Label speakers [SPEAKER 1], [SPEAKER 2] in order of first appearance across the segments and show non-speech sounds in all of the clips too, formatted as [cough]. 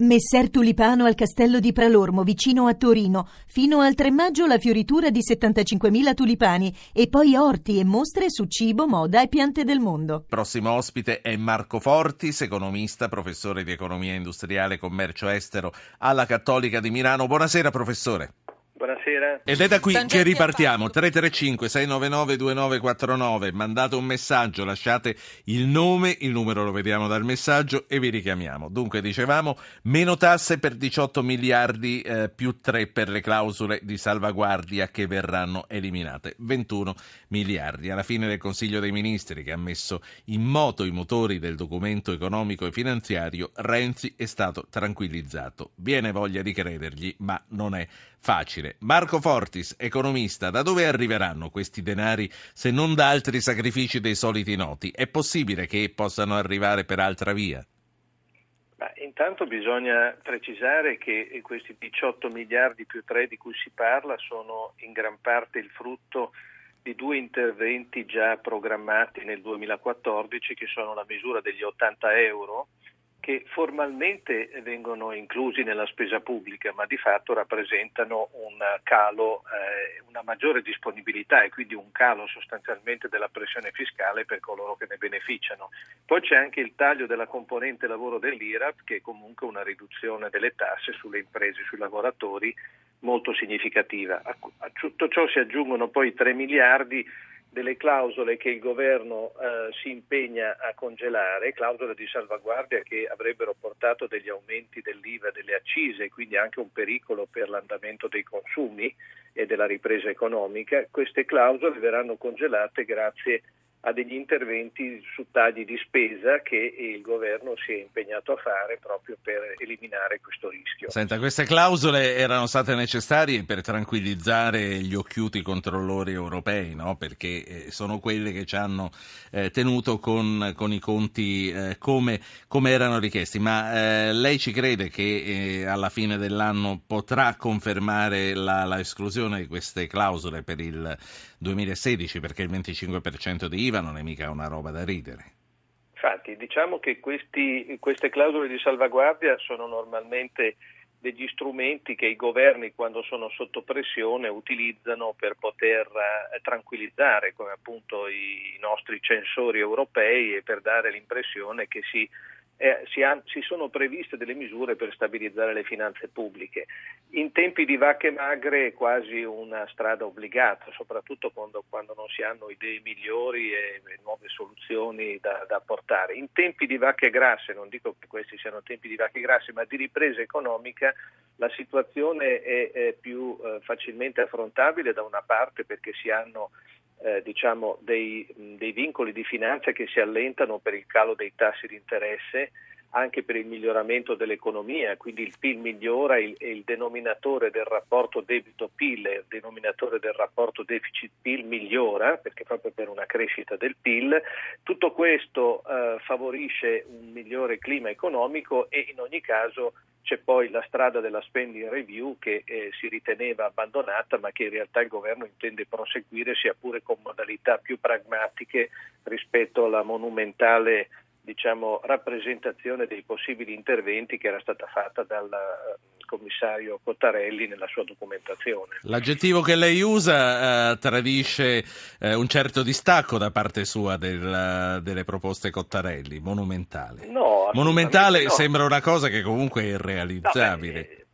[SPEAKER 1] Messer Tulipano al castello di Pralormo, vicino a Torino. Fino al 3 maggio la fioritura di 75.000 tulipani e poi orti e mostre su cibo, moda e piante del mondo.
[SPEAKER 2] Prossimo ospite è Marco Fortis, economista, professore di economia industriale e commercio estero alla Cattolica di Milano. Buonasera professore.
[SPEAKER 3] Buonasera.
[SPEAKER 2] Ed è da qui che ripartiamo. 335-699-2949. Mandate un messaggio, lasciate il nome, il numero lo vediamo dal messaggio e vi richiamiamo. Dunque, dicevamo, meno tasse per 18 miliardi eh, più 3 per le clausole di salvaguardia che verranno eliminate. 21 miliardi. Alla fine del Consiglio dei Ministri, che ha messo in moto i motori del documento economico e finanziario, Renzi è stato tranquillizzato. Viene voglia di credergli, ma non è facile. Marco Fortis, economista, da dove arriveranno questi denari se non da altri sacrifici dei soliti noti? È possibile che possano arrivare per altra via?
[SPEAKER 3] Beh, intanto bisogna precisare che questi 18 miliardi più 3 di cui si parla sono in gran parte il frutto di due interventi già programmati nel 2014 che sono la misura degli 80 euro che formalmente vengono inclusi nella spesa pubblica, ma di fatto rappresentano un calo, eh, una maggiore disponibilità e quindi un calo sostanzialmente della pressione fiscale per coloro che ne beneficiano. Poi c'è anche il taglio della componente lavoro dell'IRAP, che è comunque una riduzione delle tasse sulle imprese sui lavoratori molto significativa. A tutto ciò si aggiungono poi 3 miliardi delle clausole che il governo eh, si impegna a congelare, clausole di salvaguardia che avrebbero portato degli aumenti dell'IVA, delle accise e quindi anche un pericolo per l'andamento dei consumi e della ripresa economica, queste clausole verranno congelate grazie a a degli interventi su tagli di spesa che il governo si è impegnato a fare proprio per eliminare questo rischio.
[SPEAKER 2] Senta, queste clausole erano state necessarie per tranquillizzare gli occhiuti controllori europei, no? perché eh, sono quelle che ci hanno eh, tenuto con, con, i conti eh, come, come, erano richiesti. Ma eh, lei ci crede che eh, alla fine dell'anno potrà confermare la, la esclusione di queste clausole per il 2016 perché il 25% di IVA non è mica una roba da ridere.
[SPEAKER 3] Infatti, diciamo che questi, queste clausole di salvaguardia sono normalmente degli strumenti che i governi quando sono sotto pressione utilizzano per poter eh, tranquillizzare come appunto i nostri censori europei e per dare l'impressione che si eh, si, ha, si, sono previste delle misure per stabilizzare le finanze pubbliche. In tempi di vacche magre è quasi una strada obbligata, soprattutto quando, quando non si hanno idee migliori e, e nuove soluzioni da, da, portare. In tempi di vacche grasse, non dico che questi siano tempi di vacche grasse, ma di ripresa economica, la situazione è, è più eh, facilmente affrontabile da una parte perché si hanno eh, diciamo, dei, dei, vincoli di finanza che si allentano per il calo dei tassi di interesse, anche per il miglioramento dell'economia, quindi il PIL migliora e il, il, denominatore del rapporto debito-PIL e il denominatore del rapporto deficit-PIL migliora, perché proprio per una crescita del PIL. Tutto questo eh, favorisce un migliore clima economico e in ogni caso c'è poi la strada della spending review che eh, si riteneva abbandonata ma che in realtà il governo intende proseguire sia pure con modalità più pragmatiche rispetto alla monumentale diciamo, rappresentazione dei possibili interventi che era stata fatta dal eh, commissario Cottarelli nella sua documentazione.
[SPEAKER 2] L'aggettivo che lei usa eh, tradisce eh, un certo distacco da parte sua del, delle proposte Cottarelli, monumentale.
[SPEAKER 3] No,
[SPEAKER 2] monumentale
[SPEAKER 3] no.
[SPEAKER 2] sembra una cosa che comunque è irrealizzabile.
[SPEAKER 3] No, beh,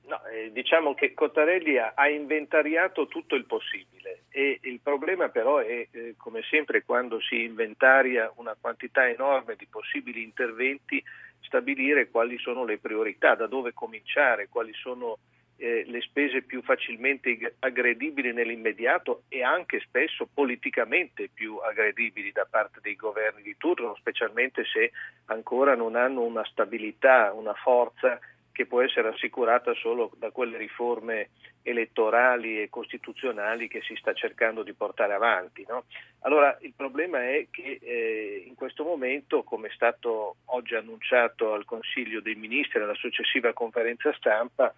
[SPEAKER 3] diciamo che Cottarelli ha, ha, inventariato tutto il possibile e il problema però è, eh, come sempre, quando si inventaria una quantità enorme di possibili interventi, stabilire quali sono le priorità, da dove cominciare, quali sono eh, le spese più facilmente aggredibili nell'immediato e anche spesso politicamente più aggredibili da parte dei governi di turno, specialmente se ancora non hanno una stabilità, una forza che può essere assicurata solo da quelle riforme elettorali e costituzionali che si sta cercando di portare avanti. No? Allora il problema è che eh, in questo momento, come è stato oggi annunciato al Consiglio dei Ministri alla successiva conferenza stampa,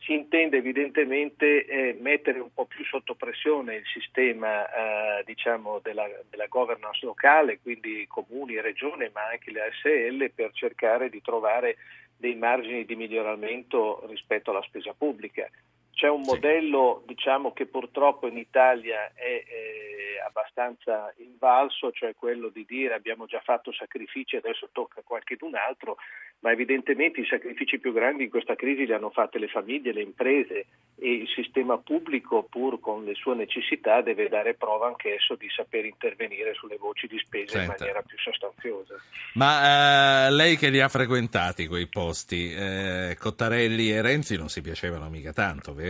[SPEAKER 3] si intende evidentemente eh, mettere un po' più sotto pressione il sistema eh, diciamo della, della, governance locale, quindi comuni regione, ma anche le ASL, per cercare di trovare dei margini di miglioramento rispetto alla spesa pubblica. C'è un modello diciamo, che purtroppo in Italia è, è abbastanza invalso, cioè quello di dire abbiamo già fatto sacrifici, adesso tocca a qualcun altro, ma evidentemente i sacrifici più grandi in questa crisi li hanno fatti le famiglie, le imprese e il sistema pubblico, pur con le sue necessità, deve dare prova anch'esso di saper intervenire sulle voci di spesa Senta. in maniera più sostanziosa.
[SPEAKER 2] Ma eh, lei che li ha frequentati quei posti, eh, Cottarelli e Renzi non si piacevano mica tanto, vero?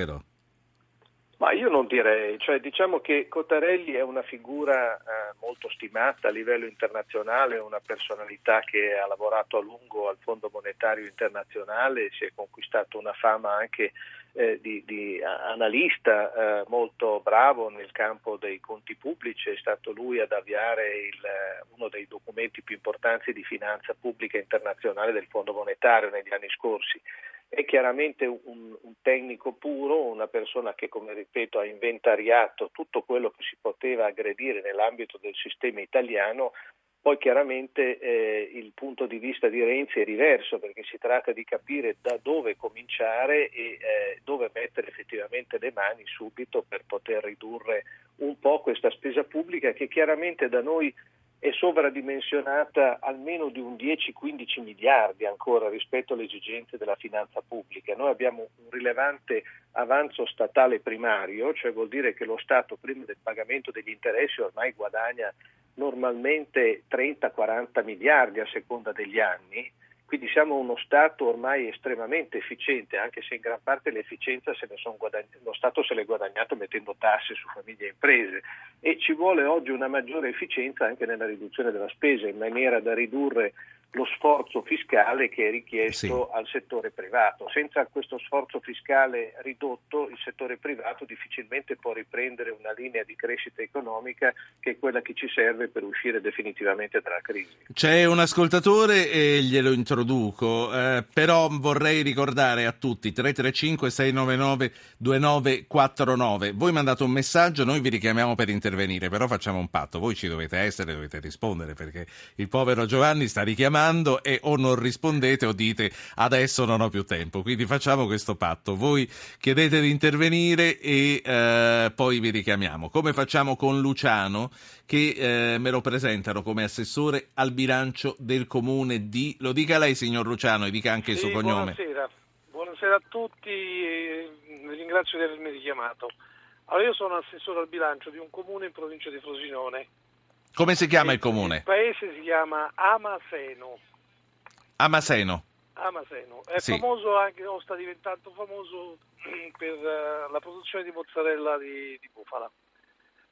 [SPEAKER 3] Ma io non direi, cioè, diciamo che Cottarelli è una figura eh, molto stimata a livello internazionale, una personalità che ha lavorato a lungo al Fondo Monetario Internazionale, si è conquistato una fama anche eh, di, di, analista eh, molto bravo nel campo dei conti pubblici, è stato lui ad avviare il, uno dei documenti più importanti di finanza pubblica internazionale del Fondo Monetario negli anni scorsi è chiaramente un, un, tecnico puro, una persona che, come ripeto, ha inventariato tutto quello che si poteva aggredire nell'ambito del sistema italiano. Poi chiaramente eh, il punto di vista di Renzi è diverso perché si tratta di capire da dove cominciare e eh, dove mettere effettivamente le mani subito per poter ridurre un po' questa spesa pubblica che chiaramente da noi è sovradimensionata almeno di un 10-15 miliardi ancora rispetto alle esigenze della finanza pubblica. Noi abbiamo un rilevante avanzo statale primario, cioè vuol dire che lo Stato prima del pagamento degli interessi ormai guadagna normalmente 30-40 miliardi a seconda degli anni quindi siamo uno Stato ormai estremamente efficiente, anche se in gran parte l'efficienza guadagn- lo Stato se l'è guadagnato mettendo tasse su famiglie e imprese. E ci vuole oggi una maggiore efficienza anche nella riduzione della spesa in maniera da ridurre lo sforzo fiscale che è richiesto sì. al settore privato. Senza questo sforzo fiscale ridotto il settore privato difficilmente può riprendere una linea di crescita economica che è quella che ci serve per uscire definitivamente dalla crisi.
[SPEAKER 2] C'è un ascoltatore e glielo introduco, eh, però vorrei ricordare a tutti 335 699 2949. Voi mandate un messaggio, noi vi richiamiamo per intervenire, però facciamo un patto, voi ci dovete essere, dovete rispondere perché il povero Giovanni sta richiamando chiamando e o non rispondete o dite adesso non ho più tempo. Quindi facciamo questo patto. Voi chiedete di intervenire e eh, poi vi richiamiamo. Come facciamo con Luciano che eh, me lo presentano come assessore al bilancio del comune di... Lo dica lei signor Luciano e dica anche il suo cognome.
[SPEAKER 4] Buonasera. Buonasera a tutti, vi ringrazio di avermi richiamato. Allora, io sono assessore al bilancio di un comune in provincia di Frosinone
[SPEAKER 2] come si chiama il comune?
[SPEAKER 4] Il paese si chiama Amaseno.
[SPEAKER 2] Amaseno.
[SPEAKER 4] Amaseno. È sì. famoso anche, o sta diventando famoso per uh, la produzione di mozzarella di, di, bufala,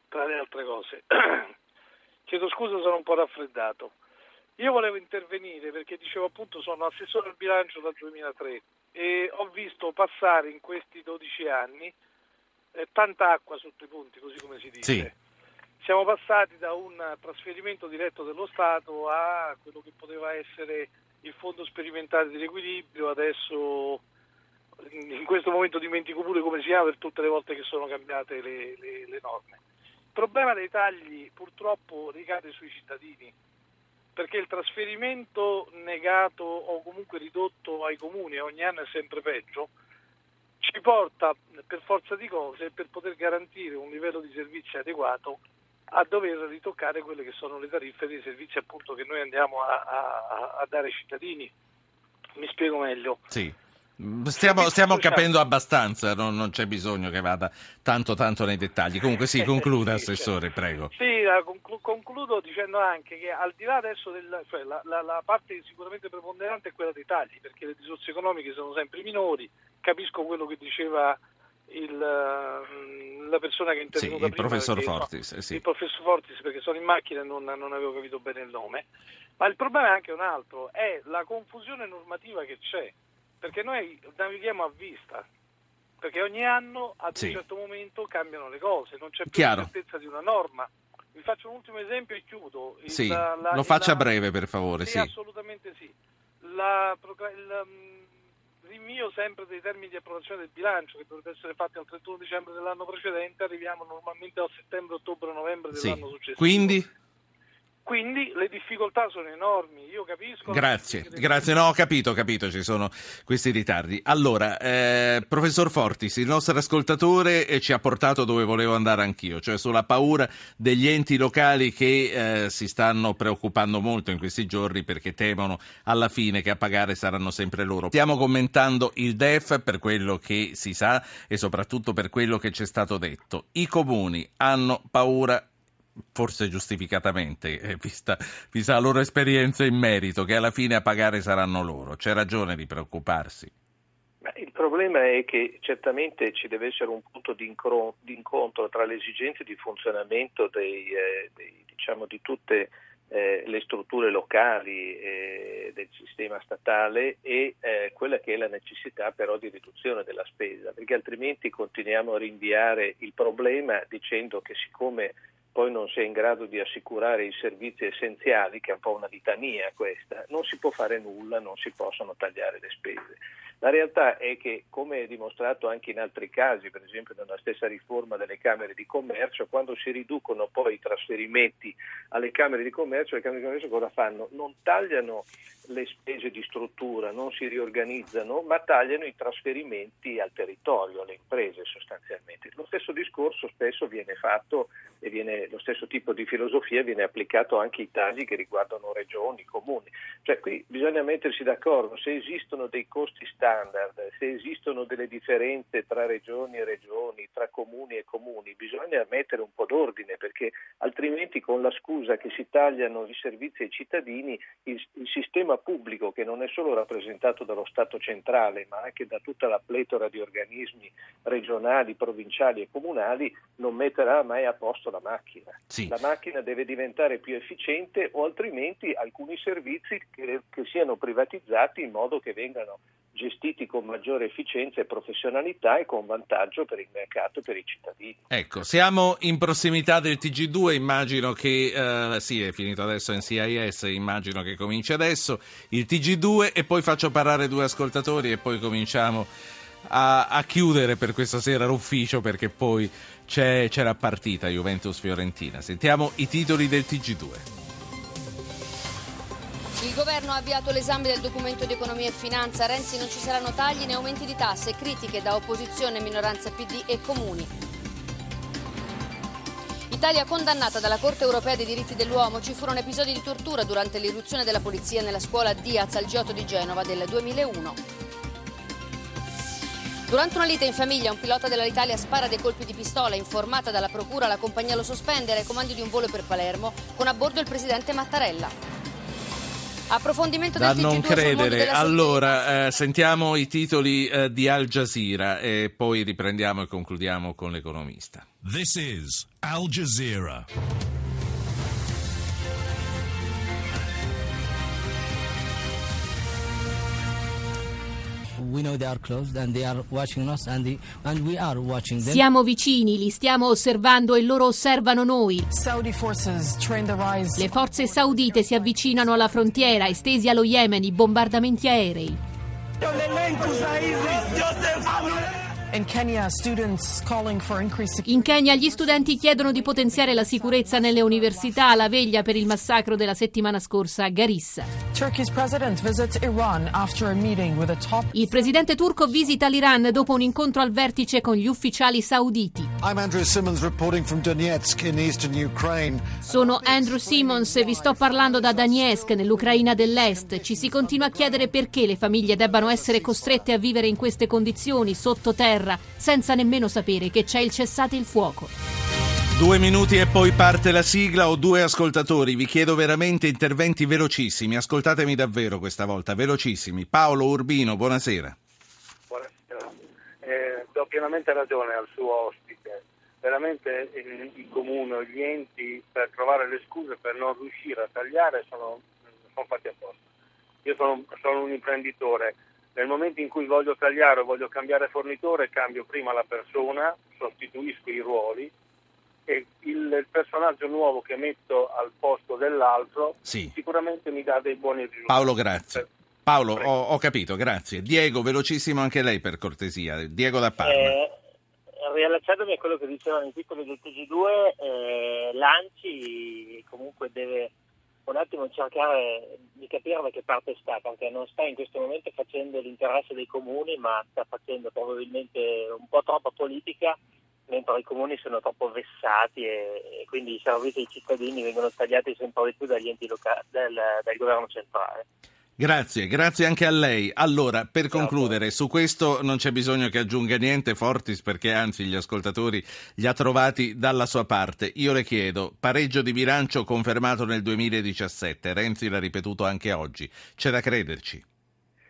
[SPEAKER 4] tra le altre cose. [clears throat] Chiedo scusa, sono un po' raffreddato. Io volevo intervenire perché dicevo appunto sono assessore al bilancio dal 2003 e ho visto passare in questi 12 anni eh, tanta acqua sotto i punti, così come si dice.
[SPEAKER 2] Sì.
[SPEAKER 4] Siamo passati da un trasferimento diretto dello Stato a quello che poteva essere il fondo sperimentale di riequilibrio, adesso in questo momento dimentico pure come si chiama per tutte le volte che sono cambiate le, le, le norme. Il problema dei tagli purtroppo ricade sui cittadini, perché il trasferimento negato o comunque ridotto ai comuni ogni anno è sempre peggio, ci porta per forza di cose, per poter garantire un livello di servizio adeguato, a dover ritoccare quelle che sono le tariffe dei servizi appunto che noi andiamo a, a, a dare ai cittadini. Mi spiego meglio.
[SPEAKER 2] Sì. Stiamo, stiamo capendo abbastanza, non, non, c'è bisogno che vada tanto tanto nei dettagli. Comunque sì, [laughs] concluda Assessore, prego.
[SPEAKER 4] Sì, concludo dicendo anche che al di là adesso del, cioè, la, la, la, parte sicuramente preponderante è quella dei tagli, perché le risorse economiche sono sempre minori, capisco quello che diceva il, mm, la persona che è intervenuta
[SPEAKER 2] sì, il professor perché, Fortis,
[SPEAKER 4] no,
[SPEAKER 2] sì.
[SPEAKER 4] il professor Fortis perché sono in macchina e non, non, avevo capito bene il nome ma il problema è anche un altro è la confusione normativa che c'è perché noi navighiamo a vista perché ogni anno ad sì. un certo momento cambiano le cose non c'è più Chiaro. la certezza di una norma vi faccio un ultimo esempio e chiudo
[SPEAKER 2] il, sì, la, lo faccia la, breve per favore
[SPEAKER 4] sì, assolutamente sì la, il, mm, rinvio sempre dei termini di approvazione del bilancio che dovrebbe essere fatti al 31 dicembre dell'anno precedente, arriviamo normalmente a settembre, ottobre, novembre dell'anno sì. successivo.
[SPEAKER 2] Quindi?
[SPEAKER 4] Quindi le difficoltà sono enormi, io capisco.
[SPEAKER 2] Grazie, grazie, no, ho capito, ho capito, ci sono questi ritardi. Allora, eh, professor Fortis, il nostro ascoltatore eh, ci ha portato dove volevo andare anch'io, cioè sulla paura degli enti locali che eh, si stanno preoccupando molto in questi giorni perché temono alla fine che a pagare saranno sempre loro. Stiamo commentando il DEF per quello che si sa e soprattutto per quello che ci è stato detto. I comuni hanno paura forse giustificatamente, eh, vista, vista, la loro esperienza in merito, che alla fine a pagare saranno loro. C'è ragione di preoccuparsi.
[SPEAKER 3] il problema è che certamente ci deve essere un punto di, incontro tra le esigenze di funzionamento dei, eh, dei, diciamo, di tutte eh, le strutture locali eh, del sistema statale e eh, quella che è la necessità però di riduzione della spesa, perché altrimenti continuiamo a rinviare il problema dicendo che siccome poi non si è in grado di assicurare i servizi essenziali, che è un po' una litania questa, non si può fare nulla, non si possono tagliare le spese. La realtà è che, come è dimostrato anche in altri casi, per esempio nella stessa riforma delle Camere di Commercio, quando si riducono poi i trasferimenti alle Camere di Commercio, le Camere di Commercio cosa fanno? Non tagliano le spese di struttura, non si riorganizzano, ma tagliano i trasferimenti al territorio, alle imprese sostanzialmente. Lo stesso discorso spesso viene fatto e viene, lo stesso tipo di filosofia viene applicato anche ai tagli che riguardano regioni, comuni. Cioè qui bisogna mettersi d'accordo, se esistono dei costi standard, se esistono delle differenze tra regioni e regioni, tra comuni e comuni, bisogna mettere un po' d'ordine perché altrimenti con la scusa che si tagliano i servizi ai cittadini il, il sistema sistema pubblico che non è solo rappresentato dallo Stato centrale ma anche da tutta la pletora di organismi regionali, provinciali e comunali non metterà mai a posto la macchina. Sì. La macchina deve diventare più efficiente o altrimenti alcuni servizi che, che siano privatizzati in modo che vengano gestiti con maggiore efficienza e professionalità e con vantaggio per il mercato e per i cittadini.
[SPEAKER 2] Ecco, siamo in prossimità del TG2, immagino che uh, sì, è finito adesso in CIS, immagino che cominci adesso il TG2 e poi faccio parlare due ascoltatori e poi cominciamo a, a chiudere per questa sera l'ufficio perché poi c'è, c'è la partita Juventus-Fiorentina. Sentiamo i titoli del TG2.
[SPEAKER 5] Il governo ha avviato l'esame del documento di economia e finanza. Renzi non ci saranno tagli né aumenti di tasse, critiche da opposizione, minoranza PD e comuni. Italia condannata dalla Corte europea dei diritti dell'uomo. Ci furono episodi di tortura durante l'irruzione della polizia nella scuola Diaz al Giotto di Genova del 2001. Durante una lite in famiglia, un pilota dell'Alitalia spara dei colpi di pistola. Informata dalla procura, la compagnia lo sospende ai comandi di un volo per Palermo, con a bordo il presidente Mattarella. Approfondimento
[SPEAKER 2] da non credere. Allora, eh, sentiamo i titoli eh, di Al Jazeera e poi riprendiamo e concludiamo con l'economista. This is Al Jazeera.
[SPEAKER 6] Siamo vicini, li stiamo osservando e loro osservano noi. Le forze saudite si avvicinano alla frontiera, estesi allo Yemen i bombardamenti aerei. In Kenya gli studenti chiedono di potenziare la sicurezza nelle università alla veglia per il massacro della settimana scorsa a Garissa. Il presidente turco visita l'Iran dopo un incontro al vertice con gli ufficiali sauditi. Sono Andrew Simmons e vi sto parlando da Donetsk nell'Ucraina dell'Est. Ci si continua a chiedere perché le famiglie debbano essere costrette a vivere in queste condizioni sottoterra terra senza nemmeno sapere che c'è il cessate il fuoco.
[SPEAKER 2] Due minuti e poi parte la sigla. Ho due ascoltatori. Vi chiedo veramente interventi velocissimi. Ascoltatemi davvero questa volta, velocissimi. Paolo Urbino, buonasera.
[SPEAKER 7] Buonasera. Eh, do pienamente ragione al suo ospite. Veramente eh, il comune, gli enti per trovare le scuse per non riuscire a tagliare sono, sono fatti apposta. Io sono, sono un imprenditore nel momento in cui voglio tagliare o voglio cambiare fornitore, cambio prima la persona, sostituisco i ruoli e il personaggio nuovo che metto al posto dell'altro sì. sicuramente mi dà dei buoni risultati.
[SPEAKER 2] Paolo, grazie. Paolo, ho, ho, capito, grazie. Diego, velocissimo anche lei per cortesia. Diego da Parma. Eh,
[SPEAKER 8] riallacciandomi a quello che dicevano i titoli del TG2, eh, l'ANCI comunque deve un attimo cercare di capire da che parte sta, perché non sta in questo momento facendo l'interesse dei comuni, ma sta facendo probabilmente un po' troppa politica, mentre i comuni sono troppo vessati e, e quindi i servizi ai cittadini vengono tagliati sempre di più dagli enti locali, del, dal governo centrale.
[SPEAKER 2] Grazie, grazie anche a lei. Allora, per concludere, su questo non c'è bisogno che aggiunga niente Fortis perché anzi gli ascoltatori li ha trovati dalla sua parte. Io le chiedo, pareggio di bilancio confermato nel 2017, Renzi l'ha ripetuto anche oggi, c'è da crederci?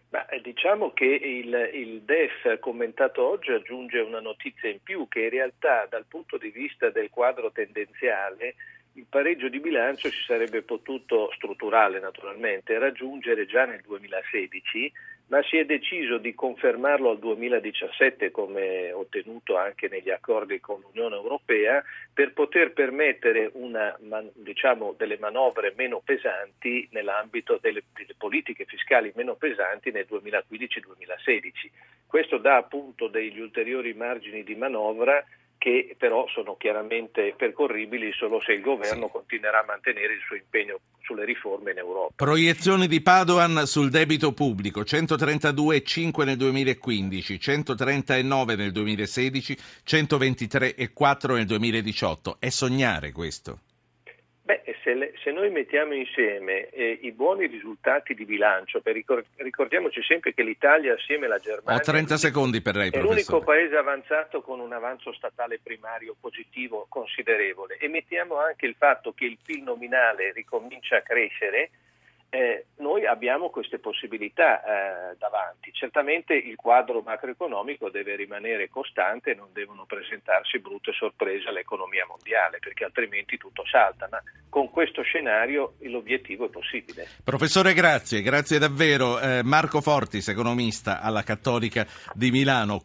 [SPEAKER 3] Ma diciamo che il, il, DEF commentato oggi aggiunge una notizia in più che in realtà dal punto di vista del quadro tendenziale il pareggio di bilancio si sarebbe potuto, strutturale naturalmente, raggiungere già nel 2016, ma si è deciso di confermarlo al 2017 come ottenuto anche negli accordi con l'Unione Europea per poter permettere una, diciamo, delle manovre meno pesanti nell'ambito delle, delle politiche fiscali meno pesanti nel 2015-2016. Questo dà appunto degli ulteriori margini di manovra che però sono chiaramente percorribili solo se il governo sì. continuerà a mantenere il suo impegno sulle riforme in Europa.
[SPEAKER 2] Proiezioni di Padoan sul debito pubblico, 132,5 nel 2015, 139 nel 2016, 123,4 nel 2018. È sognare questo?
[SPEAKER 3] Beh, se, le, se, noi mettiamo insieme eh, i buoni risultati di bilancio, per ricor- ricordiamoci sempre che l'Italia assieme alla Germania
[SPEAKER 2] Ho 30 secondi per lei,
[SPEAKER 3] è l'unico paese avanzato con un avanzo statale primario positivo considerevole. E mettiamo anche il fatto che il PIL nominale ricomincia a crescere, eh, noi abbiamo queste possibilità eh, davanti. Certamente il quadro macroeconomico deve rimanere costante non devono presentarsi brutte sorprese all'economia mondiale, perché altrimenti tutto salta, ma con questo scenario l'obiettivo è possibile.
[SPEAKER 2] Professore, grazie, grazie davvero. Eh, Marco Fortis, economista alla Cattolica di Milano.